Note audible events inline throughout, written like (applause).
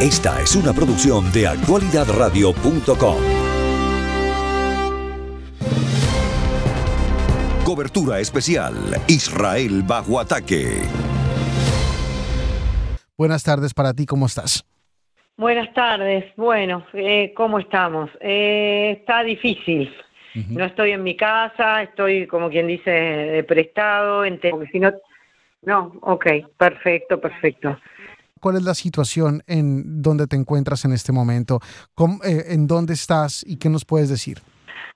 Esta es una producción de actualidadradio.com. Cobertura especial Israel bajo ataque. Buenas tardes para ti, ¿cómo estás? Buenas tardes. Bueno, eh, ¿cómo estamos? Eh, está difícil. No estoy en mi casa, estoy como quien dice de prestado, porque si no... No, ok, perfecto, perfecto. ¿Cuál es la situación en donde te encuentras en este momento? Eh, ¿En dónde estás y qué nos puedes decir?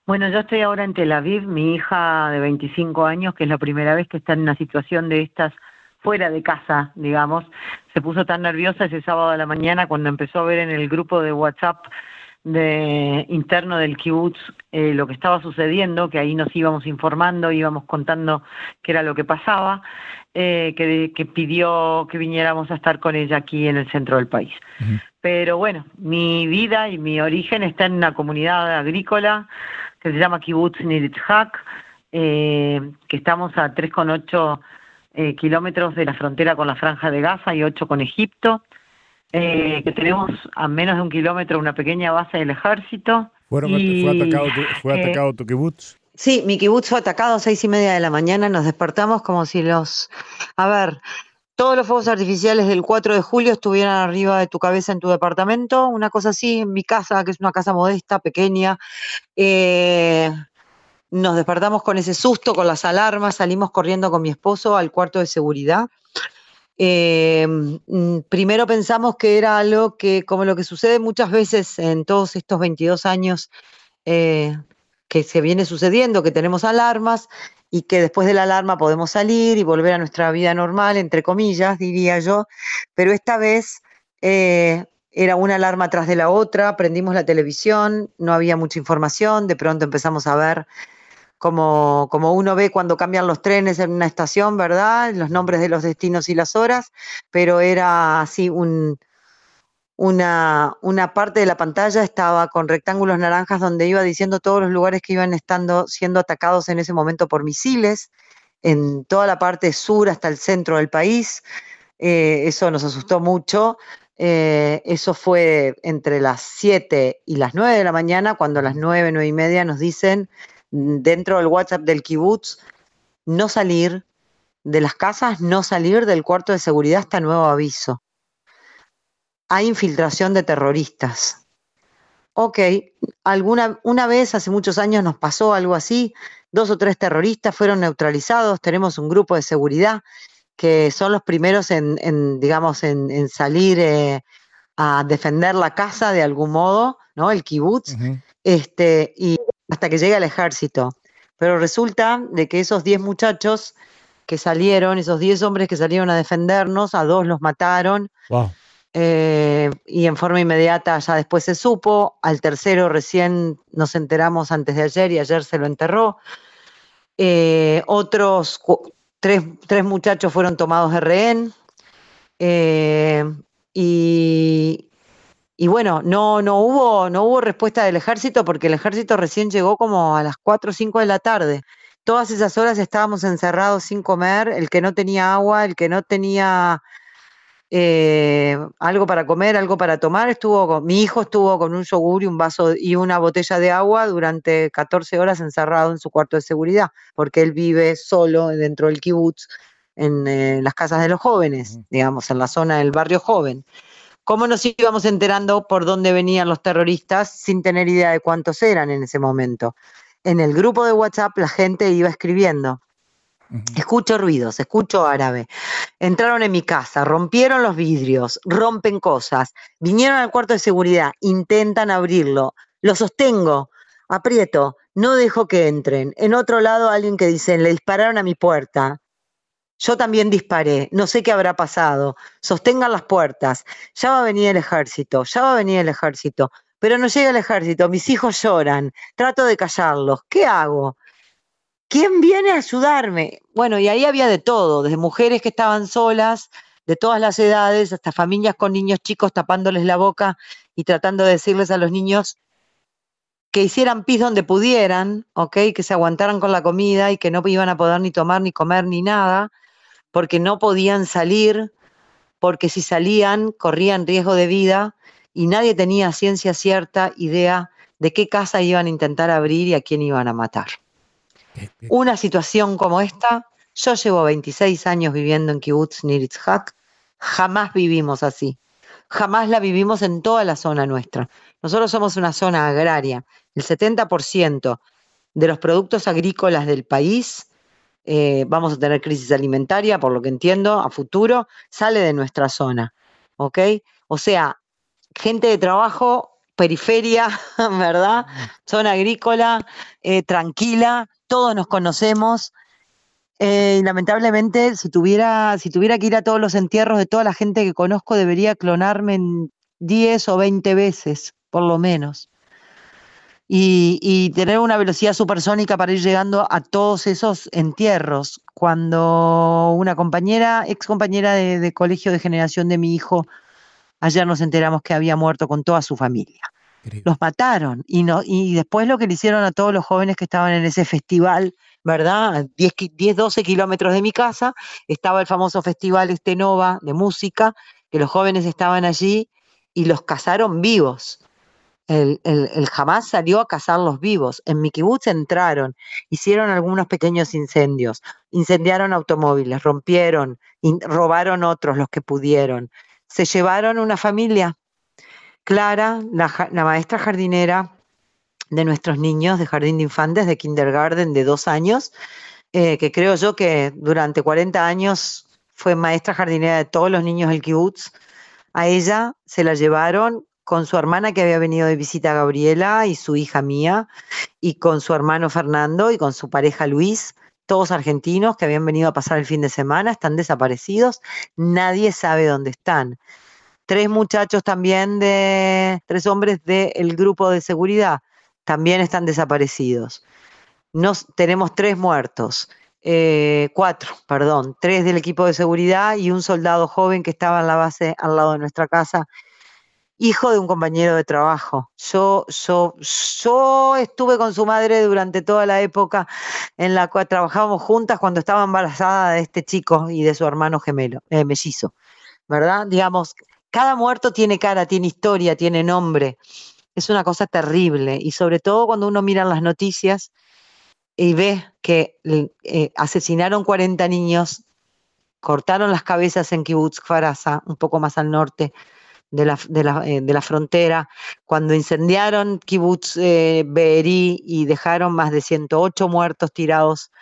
Bueno, yo estoy ahora en Tel Aviv, mi hija de 25 años, que es la primera vez que está en una situación de estas fuera de casa, digamos, se puso tan nerviosa ese sábado a la mañana cuando empezó a ver en el grupo de WhatsApp de interno del kibutz eh, lo que estaba sucediendo, que ahí nos íbamos informando, íbamos contando qué era lo que pasaba, eh, que, pidió que viniéramos a estar con ella aquí en el centro del país. Pero bueno, mi vida y mi origen está en una comunidad agrícola que se llama Kibbutz Niritzhak, eh, que estamos a 3,8 eh, kilómetros de la frontera con la Franja de Gaza y 8 con Egipto. Eh, que tenemos a menos de un kilómetro una pequeña base del ejército. ¿Fue atacado, tu, fue eh, atacado tu kibutz? Sí, mi kibutz fue atacado a seis y media de la mañana. Nos despertamos como si los. A ver, todos los fuegos artificiales del 4 de julio estuvieran arriba de tu cabeza en tu departamento. Una cosa así, en mi casa, que es una casa modesta, pequeña. Eh, nos despertamos con ese susto, con las alarmas, salimos corriendo con mi esposo al cuarto de seguridad. Eh, mm, primero pensamos que era algo que, como lo que sucede muchas veces en todos estos 22 años eh, que se viene sucediendo, que tenemos alarmas y que después de la alarma podemos salir y volver a nuestra vida normal, entre comillas, diría yo, pero esta vez eh, era una alarma tras de la otra, prendimos la televisión, no había mucha información, de pronto empezamos a ver como, como uno ve cuando cambian los trenes en una estación, ¿verdad? Los nombres de los destinos y las horas, pero era así un, una, una, parte de la pantalla estaba con rectángulos naranjas donde iba diciendo todos los lugares que iban estando siendo atacados en ese momento por misiles, en toda la parte sur hasta el centro del país. Eh, eso nos asustó mucho. Eh, eso fue entre las 7 y las 9 de la mañana, cuando a las 9, 9 y media nos dicen dentro del WhatsApp del kibutz, no salir de las casas, no salir del cuarto de seguridad hasta nuevo aviso. Hay infiltración de terroristas. Ok, alguna, una vez hace muchos años nos pasó algo así, dos o tres terroristas fueron neutralizados, tenemos un grupo de seguridad que son los primeros en, digamos, en, salir eh, a defender la casa de algún modo, ¿no? El kibutz. este, y hasta que llega el ejército. Pero resulta de que esos 10 muchachos que salieron, esos 10 hombres que salieron a defendernos, a dos los mataron. Eh, y en forma inmediata ya después se supo, al tercero recién nos enteramos antes de ayer y ayer se lo enterró. Eh, otros tres, tres, muchachos fueron tomados de rehén. Eh, y, y bueno, no, no, hubo, no hubo respuesta del ejército porque el ejército recién llegó como a las 4 o 5 de la tarde. Todas esas horas estábamos encerrados sin comer, el que no tenía agua, el que no tenía eh, algo para comer, algo para tomar, estuvo con, mi hijo estuvo con un yogur y un vaso y una botella de agua durante 14 horas encerrado en su cuarto de seguridad, porque él vive solo dentro del kibutz, en eh, las casas de los jóvenes, digamos, en la zona del barrio joven. ¿Cómo nos íbamos enterando por dónde venían los terroristas sin tener idea de cuántos eran en ese momento? En el grupo de WhatsApp la gente iba escribiendo. Escucho ruidos, escucho árabe. Entraron en mi casa, rompieron los vidrios, rompen cosas, vinieron al cuarto de seguridad, intentan abrirlo, lo sostengo, aprieto, no dejo que entren. En otro lado alguien que dice, le dispararon a mi puerta, yo también disparé, no sé qué habrá pasado. Sostengan las puertas. Ya va a venir el ejército, ya va a venir el ejército. Pero no llega el ejército, mis hijos lloran. Trato de callarlos. ¿Qué hago? ¿Quién viene a ayudarme? Bueno, y ahí había de todo, desde mujeres que estaban solas, de todas las edades, hasta familias con niños chicos tapándoles la boca y tratando de decirles a los niños que hicieran pis donde pudieran, ¿ok? Que se aguantaran con la comida y que no iban a poder ni tomar, ni comer, ni nada porque no podían salir porque si salían corrían riesgo de vida y nadie tenía ciencia cierta idea de qué casa iban a intentar abrir y a quién iban a matar. Una situación como esta, yo llevo 26 años viviendo en Kibbutz Niritzhak, jamás vivimos así, jamás la vivimos en toda la zona nuestra. Nosotros somos una zona agraria, el 70% de los productos agrícolas del país, eh, vamos a tener crisis alimentaria, por lo que entiendo, a futuro, sale de nuestra zona, ¿ok? O sea, gente de trabajo, periferia, (laughs) ¿verdad? Zona agrícola, eh, tranquila, todos nos conocemos. Eh, lamentablemente, si tuviera, si tuviera que ir a todos los entierros de toda la gente que conozco, debería clonarme en 10 o 20 veces, por lo menos. Y, tener una velocidad supersónica para ir llegando a todos esos entierros. Cuando una compañera, ex compañera de colegio de generación de mi hijo, ayer nos enteramos que había muerto con toda su familia. Los mataron y, no, y después lo que le hicieron a todos los jóvenes que estaban en ese festival, ¿verdad? 10, 10 12 kilómetros de mi casa, estaba el famoso festival Estenova de música, que los jóvenes estaban allí y los cazaron vivos. El, el, el Hamas salió a cazarlos vivos. En mi kibutz entraron, hicieron algunos pequeños incendios, incendiaron automóviles, rompieron, robaron otros los que pudieron. Se llevaron una familia Clara, la, maestra jardinera de nuestros niños de jardín de infantes, de kindergarten de dos años, eh, que creo yo que durante 40 años fue maestra jardinera de todos los niños del kibutz. A ella se la llevaron con su hermana que había venido de visita a Gabriela y su hija mía, y con su hermano Fernando y con su pareja Luis, todos argentinos que habían venido a pasar el fin de semana, están desaparecidos, nadie sabe dónde están tres muchachos también de, tres hombres del grupo de seguridad también están desaparecidos. Nos, tenemos tres muertos, eh, cuatro, perdón, tres del equipo de seguridad y un soldado joven que estaba en la base al lado de nuestra casa, hijo de un compañero de trabajo. Yo, yo, yo estuve con su madre durante toda la época en la cual trabajábamos juntas cuando estaba embarazada de este chico y de su hermano gemelo, eh, mellizo, ¿verdad? Digamos, cada muerto tiene cara, tiene historia, tiene nombre. Es una cosa terrible y sobre todo cuando uno mira las noticias y ve que eh, asesinaron 40 niños, cortaron las cabezas en Kibbutz Kfarasa, un poco más al norte de la, eh, frontera, cuando incendiaron Kibbutz eh, Be'eri y dejaron más de 108 muertos tirados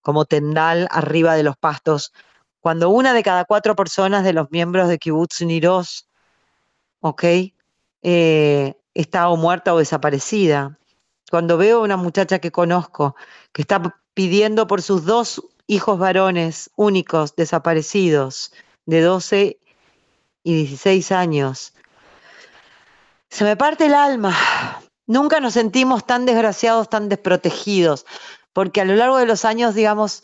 como tendal arriba de los pastos cuando una de cada cuatro personas de los miembros de Kibbutz Niros, ¿ok? Eh, está o muerta o desaparecida. Cuando veo a una muchacha que conozco que está pidiendo por sus dos hijos varones únicos desaparecidos de 12 y 16 años, se me parte el alma. Nunca nos sentimos tan desgraciados, tan desprotegidos, porque a lo largo de los años, digamos,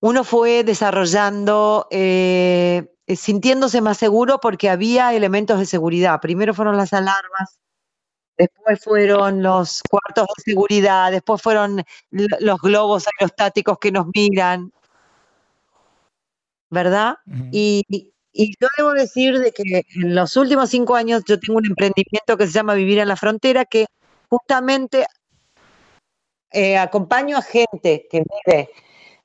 uno fue desarrollando, eh, sintiéndose más seguro porque había elementos de seguridad. Primero fueron las alarmas, después fueron los cuartos de seguridad, después fueron los globos aerostáticos que nos miran, ¿verdad? Uh -huh. y, y, yo debo decir de que en los últimos cinco años yo tengo un emprendimiento que se llama Vivir en la Frontera, que justamente eh, acompaño a gente que vive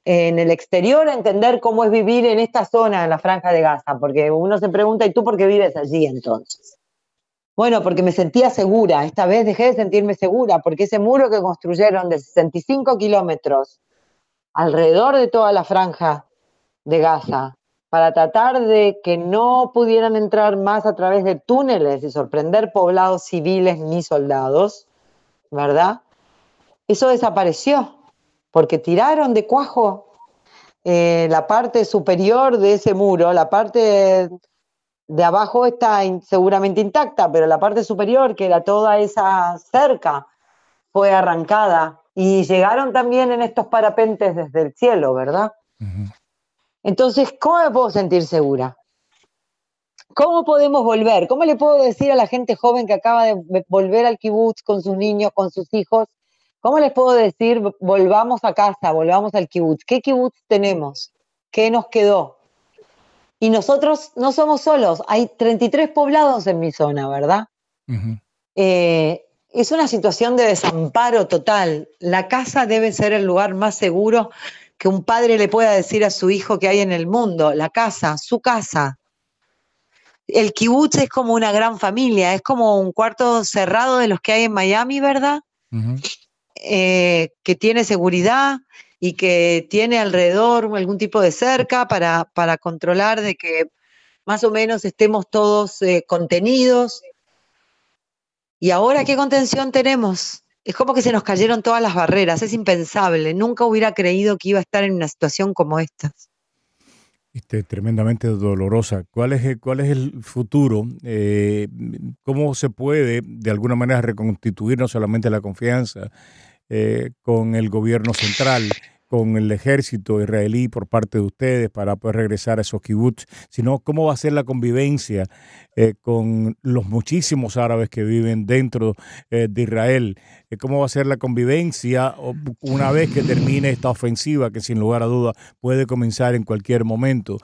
en el exterior a entender cómo es vivir en esta zona, en la franja de Gaza, porque uno se pregunta, ¿y tú por qué vives allí entonces? Bueno, porque me sentía segura, esta vez dejé de sentirme segura, porque ese muro que construyeron de 65 kilómetros alrededor de toda la franja de Gaza, para tratar de que no pudieran entrar más a través de túneles y sorprender poblados civiles ni soldados, ¿verdad? Eso desapareció porque tiraron de cuajo eh, la parte superior de ese muro, la parte de abajo está in, seguramente intacta, pero la parte superior, que era toda esa cerca, fue arrancada y llegaron también en estos parapentes desde el cielo, ¿verdad? Uh -huh. Entonces, ¿cómo me puedo sentir segura? ¿Cómo podemos volver? ¿Cómo le puedo decir a la gente joven que acaba de volver al kibutz con sus niños, con sus hijos, ¿Cómo les puedo decir, volvamos a casa, volvamos al kibutz? ¿Qué kibutz tenemos? ¿Qué nos quedó? Y nosotros no somos solos, hay 33 poblados en mi zona, ¿verdad? Eh, es una situación de desamparo total. La casa debe ser el lugar más seguro que un padre le pueda decir a su hijo que hay en el mundo. La casa, su casa. El kibutz es como una gran familia, es como un cuarto cerrado de los que hay en Miami, ¿verdad? Eh, que tiene seguridad y que tiene alrededor algún tipo de cerca para, para controlar de que más o menos estemos todos eh, contenidos. ¿Y ahora qué contención tenemos? Es como que se nos cayeron todas las barreras, es impensable. Nunca hubiera creído que iba a estar en una situación como esta. Este, tremendamente dolorosa. ¿Cuál es, cuál es el futuro? Eh, ¿Cómo se puede de alguna manera reconstituir no solamente la confianza eh, con el gobierno central? con el ejército israelí por parte de ustedes para poder regresar a esos kibbutz, sino cómo va a ser la convivencia eh, con los muchísimos árabes que viven dentro eh, de Israel, eh, cómo va a ser la convivencia una vez que termine esta ofensiva que sin lugar a duda puede comenzar en cualquier momento.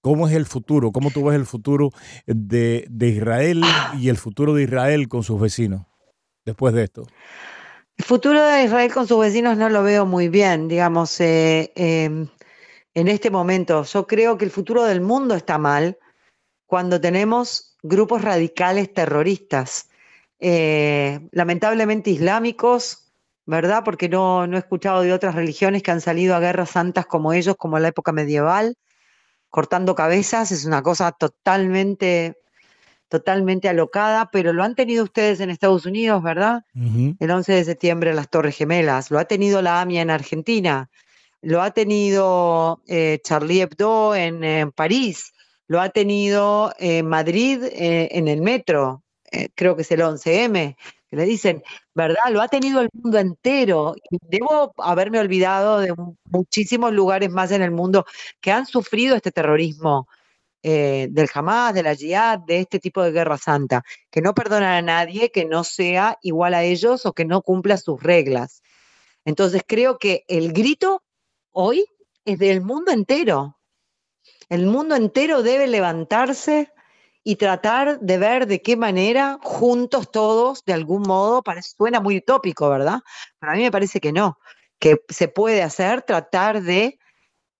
¿Cómo es el futuro? ¿Cómo tú ves el futuro de, de Israel y el futuro de Israel con sus vecinos después de esto? El futuro de Israel con sus vecinos no lo veo muy bien, digamos, eh, em, en este momento. Yo creo que el futuro del mundo está mal cuando tenemos grupos radicales terroristas, eh, lamentablemente islámicos, ¿verdad? Porque no, no he escuchado de otras religiones que han salido a guerras santas como ellos, como en la época medieval, cortando cabezas, es una cosa totalmente totalmente alocada, pero lo han tenido ustedes en Estados Unidos, ¿verdad? El 11 de septiembre en las Torres Gemelas, lo ha tenido la AMIA en Argentina, lo ha tenido eh, Charlie Hebdo en, París, lo ha tenido en Madrid eh, en el metro, eh, creo que es el 11M, que le dicen, ¿verdad? Lo ha tenido el mundo entero. Y debo haberme olvidado de muchísimos lugares más en el mundo que han sufrido este terrorismo eh, del Hamas, de la Jihad, de este tipo de guerra santa, que no perdonan a nadie que no sea igual a ellos o que no cumpla sus reglas. Entonces creo que el grito hoy es del mundo entero. El mundo entero debe levantarse y tratar de ver de qué manera, juntos todos, de algún modo, parece, suena muy utópico, ¿verdad? Pero a mí me parece que no, que se puede hacer, tratar de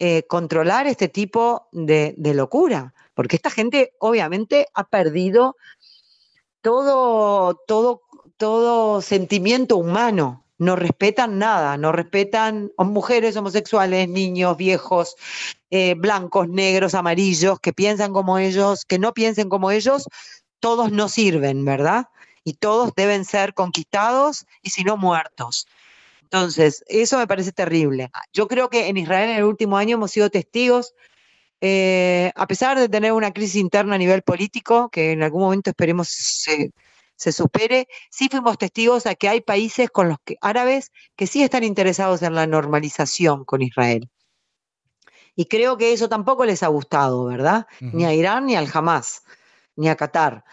eh, controlar este tipo de, locura, porque esta gente obviamente ha perdido todo, todo, todo sentimiento humano. No respetan nada, no respetan mujeres, homosexuales, niños, viejos, eh, blancos, negros, amarillos, que piensan como ellos, que no piensen como ellos, todos no sirven, ¿verdad? Y todos deben ser conquistados y si no muertos. Entonces, eso me parece terrible. Yo creo que en Israel en el último año hemos sido testigos, eh, a pesar de tener una crisis interna a nivel político, que en algún momento esperemos se, se supere, sí fuimos testigos a que hay países con los que, árabes que sí están interesados en la normalización con Israel. Y creo que eso tampoco les ha gustado, ¿verdad? Ni a Irán, ni al Hamas, ni a Qatar.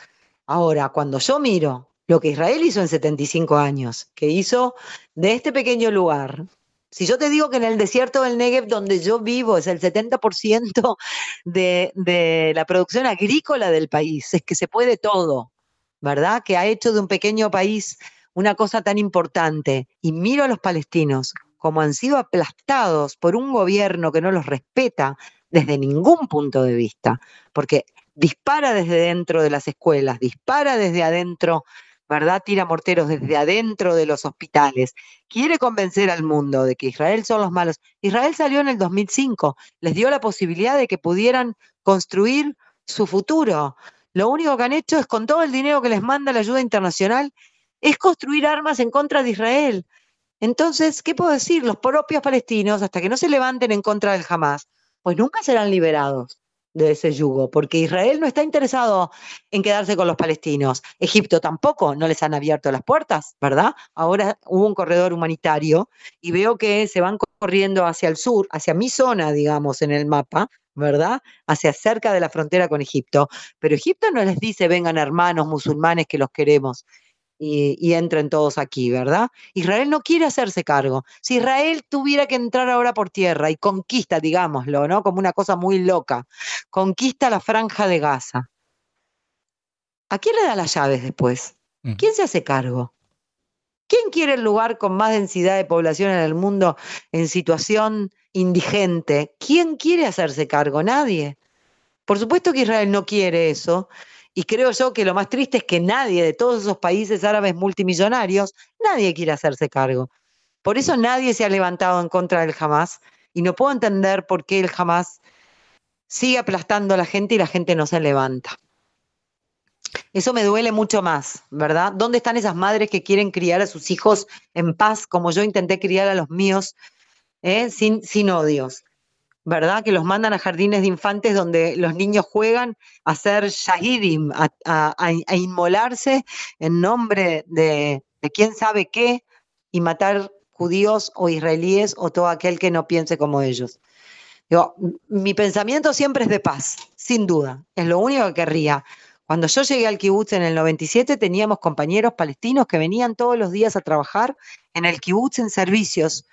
Ahora, cuando yo miro lo que Israel hizo en 75 años, que hizo de este pequeño lugar. Si yo te digo que en el desierto del Negev, donde yo vivo, es el 70% de, de la producción agrícola del país, es que se puede todo, ¿verdad? Que ha hecho de un pequeño país una cosa tan importante. Y miro a los palestinos como han sido aplastados por un gobierno que no los respeta desde ningún punto de vista, porque dispara desde dentro de las escuelas, dispara desde adentro ¿verdad? Tira morteros desde adentro de los hospitales. Quiere convencer al mundo de que Israel son los malos. Israel salió en el 2005, les dio la posibilidad de que pudieran construir su futuro. Lo único que han hecho es, con todo el dinero que les manda la ayuda internacional, es construir armas en contra de Israel. Entonces, ¿qué puedo decir? Los propios palestinos, hasta que no se levanten en contra del Hamas, pues nunca serán liberados de ese yugo, porque Israel no está interesado en quedarse con los palestinos. Egipto tampoco, no les han abierto las puertas, ¿verdad? Ahora hubo un corredor humanitario y veo que se van corriendo hacia el sur, hacia mi zona, digamos, en el mapa, ¿verdad? Hacia cerca de la frontera con Egipto. Pero Egipto no les dice, vengan hermanos musulmanes que los queremos. Y, entren todos aquí, ¿verdad? Israel no quiere hacerse cargo. Si Israel tuviera que entrar ahora por tierra y conquista, digámoslo, ¿no? Como una cosa muy loca, conquista la franja de Gaza. ¿A quién le da las llaves después? ¿Quién se hace cargo? ¿Quién quiere el lugar con más densidad de población en el mundo en situación indigente? ¿Quién quiere hacerse cargo? Nadie. Por supuesto que Israel no quiere eso, y creo yo que lo más triste es que nadie de todos esos países árabes multimillonarios, nadie quiere hacerse cargo. Por eso nadie se ha levantado en contra del Hamas y no puedo entender por qué el Hamas sigue aplastando a la gente y la gente no se levanta. Eso me duele mucho más, ¿verdad? ¿Dónde están esas madres que quieren criar a sus hijos en paz, como yo intenté criar a los míos, eh, sin, sin odios? ¿Verdad? Que los mandan a jardines de infantes donde los niños juegan a ser shahidim, a, inmolarse en nombre de, quién sabe qué y matar judíos o israelíes o todo aquel que no piense como ellos. mi pensamiento siempre es de paz, sin duda, es lo único que querría. Cuando yo llegué al kibutz en el 97 teníamos compañeros palestinos que venían todos los días a trabajar en el kibutz en servicios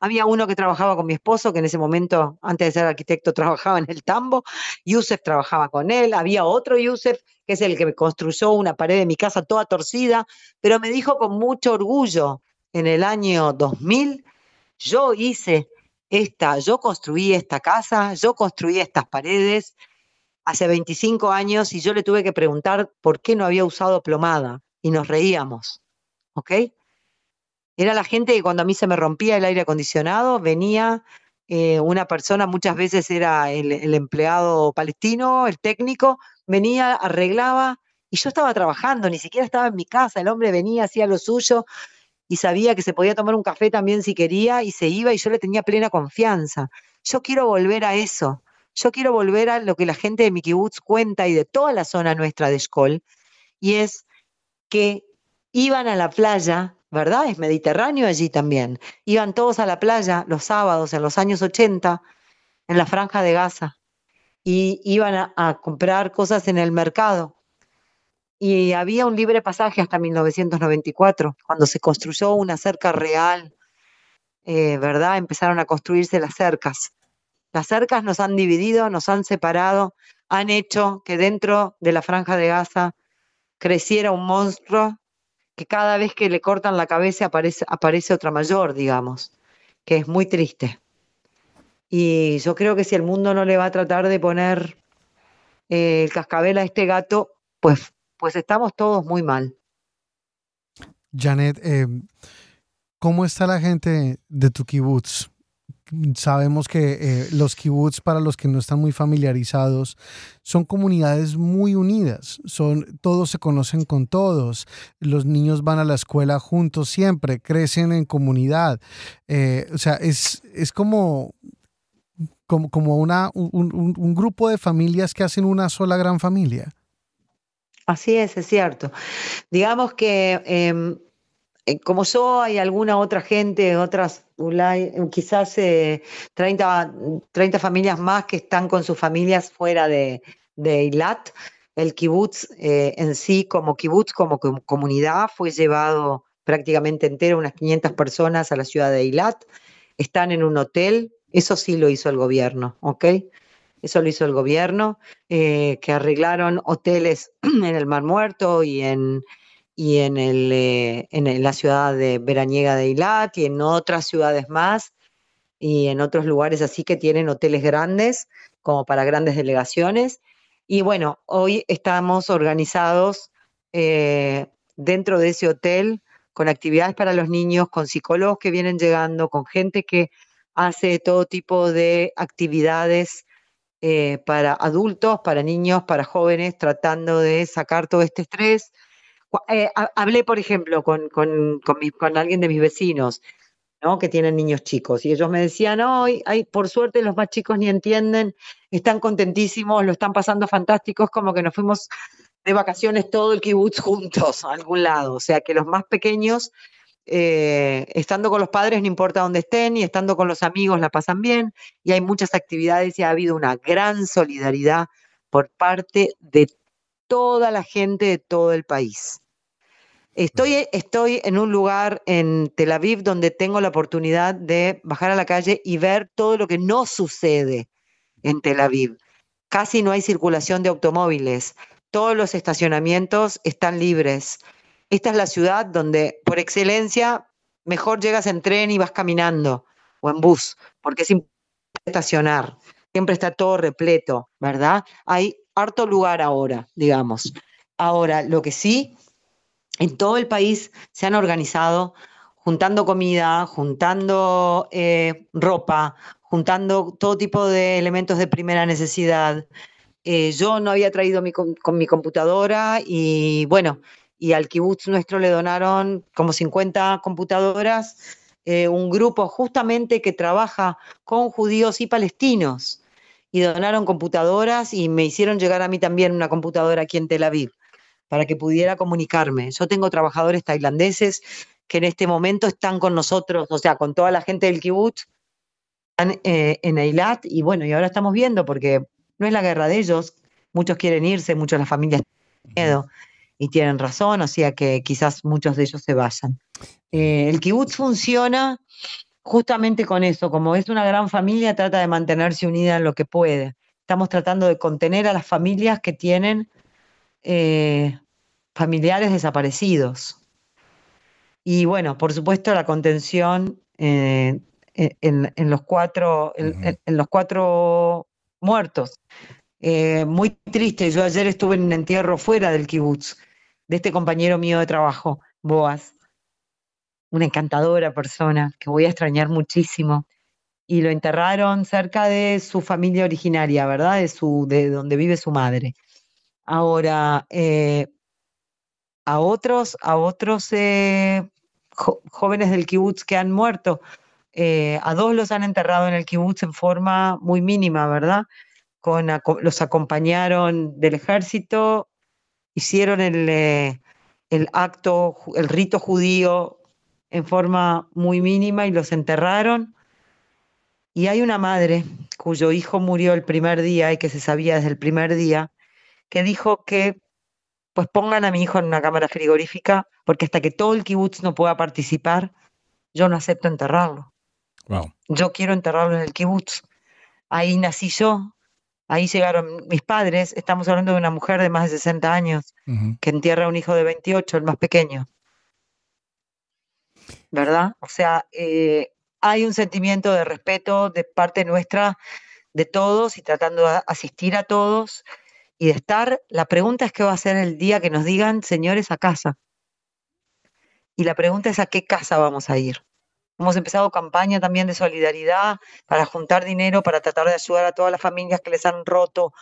había uno que trabajaba con mi esposo, que en ese momento, antes de ser arquitecto, (laughs) trabajaba en el tambo. Yusef trabajaba con él. Había otro Yusef, que es el que me construyó una pared de mi casa toda torcida, pero me dijo con mucho orgullo, en el año 2000, yo hice esta, yo construí esta casa, yo construí estas paredes hace 25 años y yo le tuve que preguntar por qué no había usado plomada y nos reíamos. ¿Ok? Era la gente que cuando a mí se me rompía el aire acondicionado, venía eh, una persona, muchas veces era el, empleado palestino, el técnico, venía, arreglaba, y yo estaba trabajando, ni siquiera estaba en mi casa, el hombre venía, hacía lo suyo, y sabía que se podía tomar un café también si quería, y se iba, y yo le tenía plena confianza. Yo quiero volver a eso. Yo quiero volver a lo que la gente de mi cuenta y de toda la zona nuestra de Skoll, y es que iban a la playa ¿verdad? Es mediterráneo allí también. Iban todos a la playa los sábados en los años 80 en la franja de Gaza y iban a, comprar cosas en el mercado. Y había un libre pasaje hasta 1994, cuando se construyó una cerca real, eh, ¿verdad? Empezaron a construirse las cercas. Las cercas nos han dividido, nos han separado, han hecho que dentro de la franja de Gaza creciera un monstruo que cada vez que le cortan la cabeza aparece, aparece otra mayor, digamos, que es muy triste. Y yo creo que si el mundo no le va a tratar de poner eh, el cascabel a este gato, pues, pues estamos todos muy mal. Janet, eh, ¿cómo está la gente de tu kibutz? Sabemos que eh, los kibbutz, para los que no están muy familiarizados, son comunidades muy unidas. Son, todos se conocen con todos. Los niños van a la escuela juntos siempre, crecen en comunidad. Eh, o sea, es, es como, como, como una, un, grupo de familias que hacen una sola gran familia. Así es, es cierto. Digamos que em, eh, como yo, hay alguna otra gente, otras, quizás 30, eh, 30 familias más que están con sus familias fuera de, de. El kibutz eh, en sí, como kibutz, como comunidad, fue llevado prácticamente entero, unas 500 personas a la ciudad de Eilat. Están en un hotel, eso sí lo hizo el gobierno, ¿ok? Eso lo hizo el gobierno, que arreglaron hoteles (clears throat) en el Mar Muerto y en, y en, el, eh, en la ciudad de Veraniega de Eilat y en otras ciudades más y en otros lugares así que tienen hoteles grandes como para grandes delegaciones. Y bueno, hoy estamos organizados eh, dentro de ese hotel con actividades para los niños, con psicólogos que vienen llegando, con gente que hace todo tipo de actividades eh, para adultos, para niños, para jóvenes, tratando de sacar todo este estrés eh, hablé, por ejemplo, con, alguien de mis vecinos, ¿no? Que tienen niños chicos, y ellos me decían, hoy, por suerte los más chicos ni entienden, están contentísimos, lo están pasando fantásticos, como que nos fuimos de vacaciones todo el kibutz juntos a algún lado. O sea, que los más pequeños, eh, estando con los padres, no importa dónde estén, y estando con los amigos la pasan bien, y hay muchas actividades y ha habido una gran solidaridad por parte de toda la gente de todo el país. Estoy, estoy en un lugar en Tel Aviv donde tengo la oportunidad de bajar a la calle y ver todo lo que no sucede en Tel Aviv. Casi no hay circulación de automóviles. Todos los estacionamientos están libres. Esta es la ciudad donde, por excelencia, mejor llegas en tren y vas caminando o en bus, porque es importante estacionar. Siempre está todo repleto, ¿verdad? Hay harto lugar ahora, digamos. Ahora, lo que sí, en todo el país se han organizado juntando comida, juntando eh, ropa, juntando todo tipo de elementos de primera necesidad. Eh, yo no había traído mi, con mi computadora y bueno, y al kibutz nuestro le donaron como 50 computadoras, eh, un grupo justamente que trabaja con judíos y palestinos. Y donaron computadoras y me hicieron llegar a mí también una computadora aquí en Tel Aviv para que pudiera comunicarme. Yo tengo trabajadores tailandeses que en este momento están con nosotros, o sea, con toda la gente del kibutz, están eh, en Eilat y bueno, y ahora estamos viendo porque no es la guerra de ellos, muchos quieren irse, muchas las familias tienen miedo y tienen razón, o sea que quizás muchos de ellos se vayan. Eh, el kibutz funciona justamente con eso, como es una gran familia, trata de mantenerse unida en lo que puede. Estamos tratando de contener a las familias que tienen eh, familiares desaparecidos. Y bueno, por supuesto, la contención eh, en, en, los cuatro, en, en, los cuatro muertos. Eh, muy triste, yo ayer estuve en un entierro fuera del kibutz, de este compañero mío de trabajo, Boas, una encantadora persona que voy a extrañar muchísimo. Y lo enterraron cerca de su familia originaria, ¿verdad? De, su, de donde vive su madre. Ahora, eh, a otros, a otros eh, jóvenes del kibutz que han muerto, eh, a dos los han enterrado en el kibutz en forma muy mínima, ¿verdad? Con, los acompañaron del ejército, hicieron el, eh, el acto, el rito judío en forma muy mínima y los enterraron. Y hay una madre cuyo hijo murió el primer día y que se sabía desde el primer día, que dijo que pues pongan a mi hijo en una cámara frigorífica, porque hasta que todo el kibutz no pueda participar, yo no acepto enterrarlo. Wow. Yo quiero enterrarlo en el kibutz. Ahí nací yo, ahí llegaron mis padres. Estamos hablando de una mujer de más de 60 años uh -huh. que entierra a un hijo de 28, el más pequeño. ¿Verdad? O sea, eh, hay un sentimiento de respeto de parte nuestra, de todos, y tratando de asistir a todos y de estar. La pregunta es qué va a ser el día que nos digan, señores, a casa. Y la pregunta es a qué casa vamos a ir. Hemos empezado campaña también de solidaridad para juntar dinero, para tratar de ayudar a todas las familias que les han roto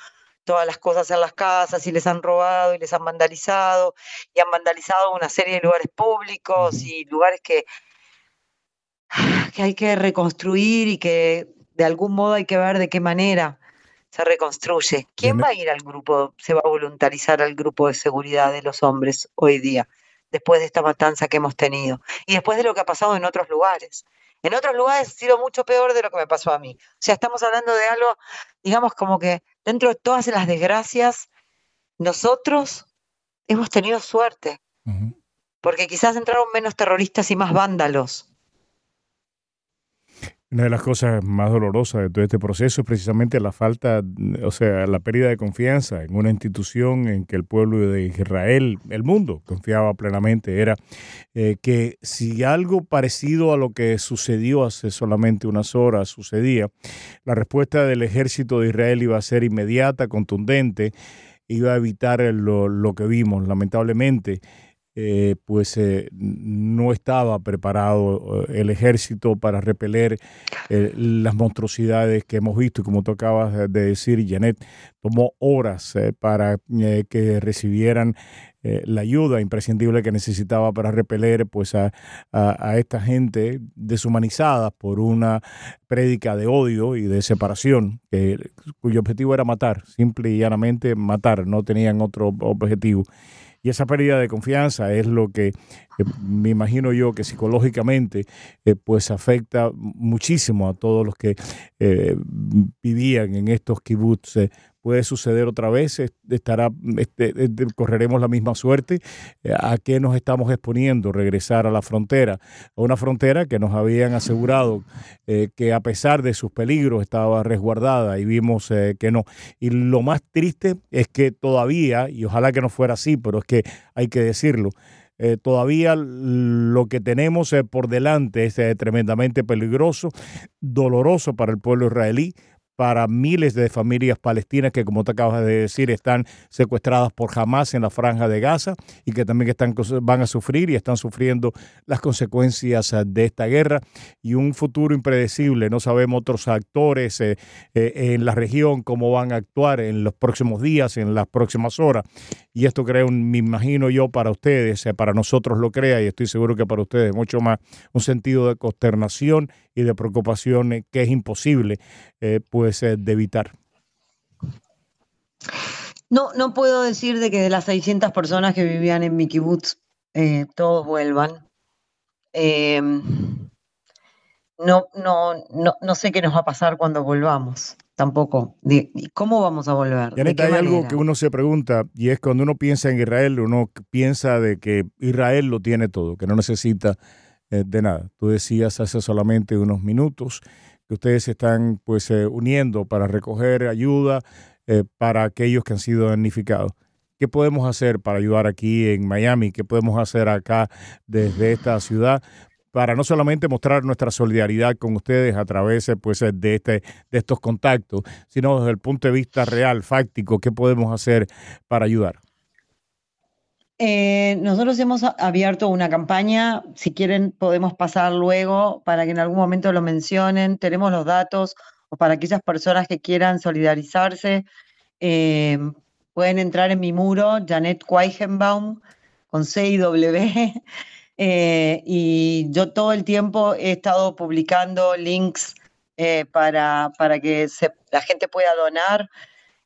todas las cosas en las casas y les han robado y les han vandalizado y han vandalizado una serie de lugares públicos y lugares que, que hay que reconstruir y que de algún modo hay que ver de qué manera se reconstruye. ¿Quién va a ir al grupo, se va a voluntarizar al grupo de seguridad de los hombres hoy día? después de esta matanza que hemos tenido y después de lo que ha pasado en otros lugares. En otros lugares ha sido mucho peor de lo que me pasó a mí. O sea, estamos hablando de algo, digamos, como que dentro de todas las desgracias, nosotros hemos tenido suerte. Uh -huh. Porque quizás entraron menos terroristas y más vándalos. Una de las cosas más dolorosas de todo este proceso es precisamente la falta, o sea, la pérdida de confianza en una institución en que el pueblo de Israel, el mundo, confiaba plenamente. Era eh, que si algo parecido a lo que sucedió hace solamente unas horas sucedía, la respuesta del ejército de Israel iba a ser inmediata, contundente, iba a evitar lo, lo que vimos, lamentablemente eh, pues eh, no estaba preparado eh, el ejército para repeler eh, las monstruosidades que hemos visto y como tú acabas de decir, Janet, tomó horas para que recibieran la ayuda imprescindible que necesitaba para repeler pues a, a, esta gente deshumanizada por una prédica de odio y de separación cuyo objetivo era matar, simple y llanamente matar, no tenían otro objetivo. Y esa pérdida de confianza es lo que eh, me imagino yo que psicológicamente eh, pues afecta muchísimo a todos los que eh, vivían en estos kibbutz puede suceder otra vez, estará, este, correremos la misma suerte. Eh, ¿A qué nos estamos exponiendo? Regresar a la frontera, a una frontera que nos habían asegurado eh, que a pesar de sus peligros estaba resguardada y vimos eh, que no. Y lo más triste es que todavía, y ojalá que no fuera así, pero es que hay que decirlo, todavía lo que tenemos por delante es tremendamente peligroso, doloroso para el pueblo israelí, para miles de familias palestinas que, como te acabas de decir, están secuestradas por Hamas en la franja de Gaza y que también están, van a sufrir y están sufriendo las consecuencias eh, de esta guerra y un futuro impredecible. No sabemos otros actores eh, eh, en la región cómo van a actuar en los próximos días, en las próximas horas. Y esto crea, un, me imagino yo, para ustedes, para nosotros lo crea y estoy seguro que para ustedes mucho más, un sentido de consternación y de preocupación que es imposible pues eh, de evitar? No, no puedo decir de que de las 600 personas que vivían en mi kibutz, eh, todos vuelvan. Em, no, no, no, no sé qué nos va a pasar cuando volvamos, tampoco. ¿Cómo vamos a volver? hay algo que uno se pregunta, y es cuando uno piensa en Israel, uno piensa de que Israel lo tiene todo, que no necesita eh, de nada. Tú decías hace solamente unos minutos ustedes se están pues eh, uniendo para recoger ayuda eh, para aquellos que han sido damnificados. ¿Qué podemos hacer para ayudar aquí en Miami? ¿Qué podemos hacer acá desde esta ciudad para no solamente mostrar nuestra solidaridad con ustedes a través pues, de, este, de estos contactos, sino desde el punto de vista real, fáctico, qué podemos hacer para ayudar? Eh, nosotros hemos abierto una campaña, si quieren podemos pasar luego para que en algún momento lo mencionen, tenemos los datos o para aquellas personas que quieran solidarizarse, eh, pueden entrar en mi muro, Janet Quaichenbaum, con C y W, (laughs) eh, y yo todo el tiempo he estado publicando links para, para que la gente pueda donar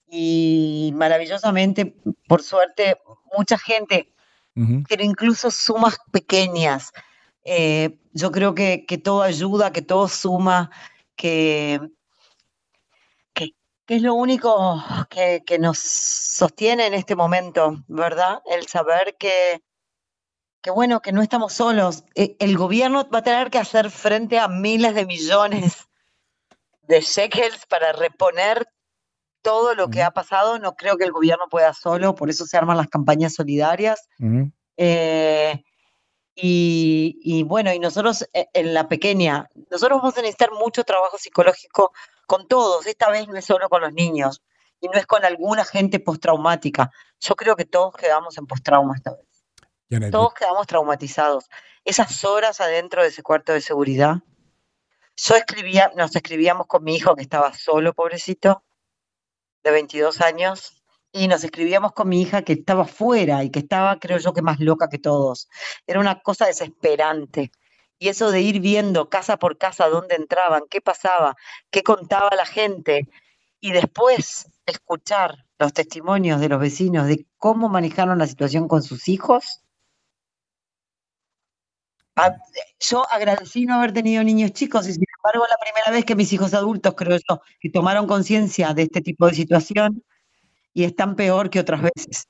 y maravillosamente, por suerte, mucha gente, pero incluso sumas pequeñas. Eh, yo creo que, todo ayuda, que todo suma, que, que, es lo único que, nos sostiene en este momento, ¿verdad? El saber que, que, bueno, que no estamos solos. E, el gobierno va a tener que hacer frente a miles de millones de shekels para reponer todo lo que ha pasado, no creo que el gobierno pueda solo, por eso se arman las campañas solidarias. Eh, y, bueno, y nosotros eh, en la pequeña, nosotros vamos a necesitar mucho trabajo psicológico con todos, esta vez no es solo con los niños y no es con alguna gente postraumática. Yo creo que todos quedamos en postrauma esta vez. Todos quedamos traumatizados. Esas horas adentro de ese cuarto de seguridad. Yo escribía, nos escribíamos con mi hijo que estaba solo, pobrecito de 22 años, y nos escribíamos con mi hija que estaba fuera y que estaba, creo yo, que más loca que todos. Era una cosa desesperante. Y eso de ir viendo casa por casa dónde entraban, qué pasaba, qué contaba la gente, y después escuchar los testimonios de los vecinos de cómo manejaron la situación con sus hijos. Ah, yo agradecí no haber tenido niños chicos y sin embargo la primera vez que mis hijos adultos, creo yo, que tomaron conciencia de este tipo de situación y están peor que otras veces.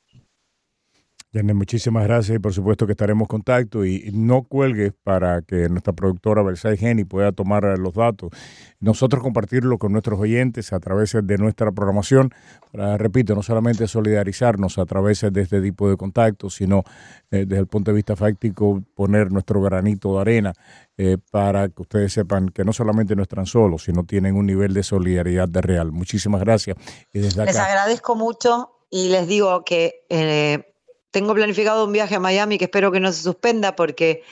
Janet, muchísimas gracias y por supuesto que estaremos en contacto y no cuelgues para que nuestra productora Versailles Geni pueda tomar los datos. Nosotros compartirlo con nuestros oyentes a través de nuestra programación, para, repito, no solamente solidarizarnos a través de este tipo de contactos, sino eh, desde el punto de vista fáctico poner nuestro granito de arena eh, para que ustedes sepan que no solamente no están solos, sino tienen un nivel de solidaridad de real. Muchísimas gracias. Les agradezco mucho y les digo que... Eh, tengo planificado un viaje a Miami que espero que no se suspenda porque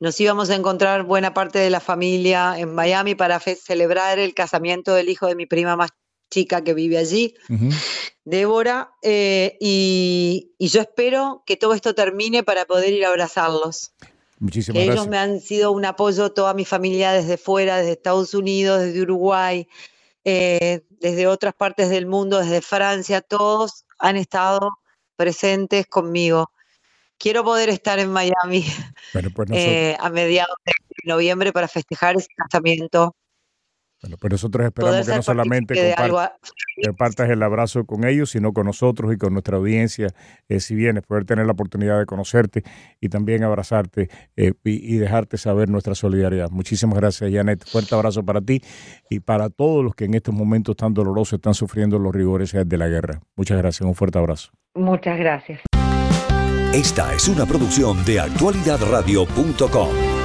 nos íbamos a encontrar buena parte de la familia en Miami para celebrar el casamiento del hijo de mi prima más chica que vive allí, Débora, eh, y, yo espero que todo esto termine para poder ir a abrazarlos. Muchísimas Ellos me han sido un apoyo, toda mi familia desde fuera, desde Estados Unidos, desde Uruguay, eh, desde otras partes del mundo, desde Francia, todos han estado presentes conmigo. Quiero poder estar en Miami pues (laughs) eh, a mediados de noviembre para festejar ese casamiento. Bueno, pero nosotros esperamos que no solamente compartas el abrazo con ellos, sino con nosotros y con nuestra audiencia, eh, si vienes, poder tener la oportunidad de conocerte y también abrazarte eh, y, dejarte saber nuestra solidaridad. Muchísimas gracias, Janet. Fuerte abrazo para ti y para todos los que en estos momentos tan dolorosos están sufriendo los rigores de la guerra. Muchas gracias, un fuerte abrazo. Muchas gracias. Esta es una producción de actualidadradio.com.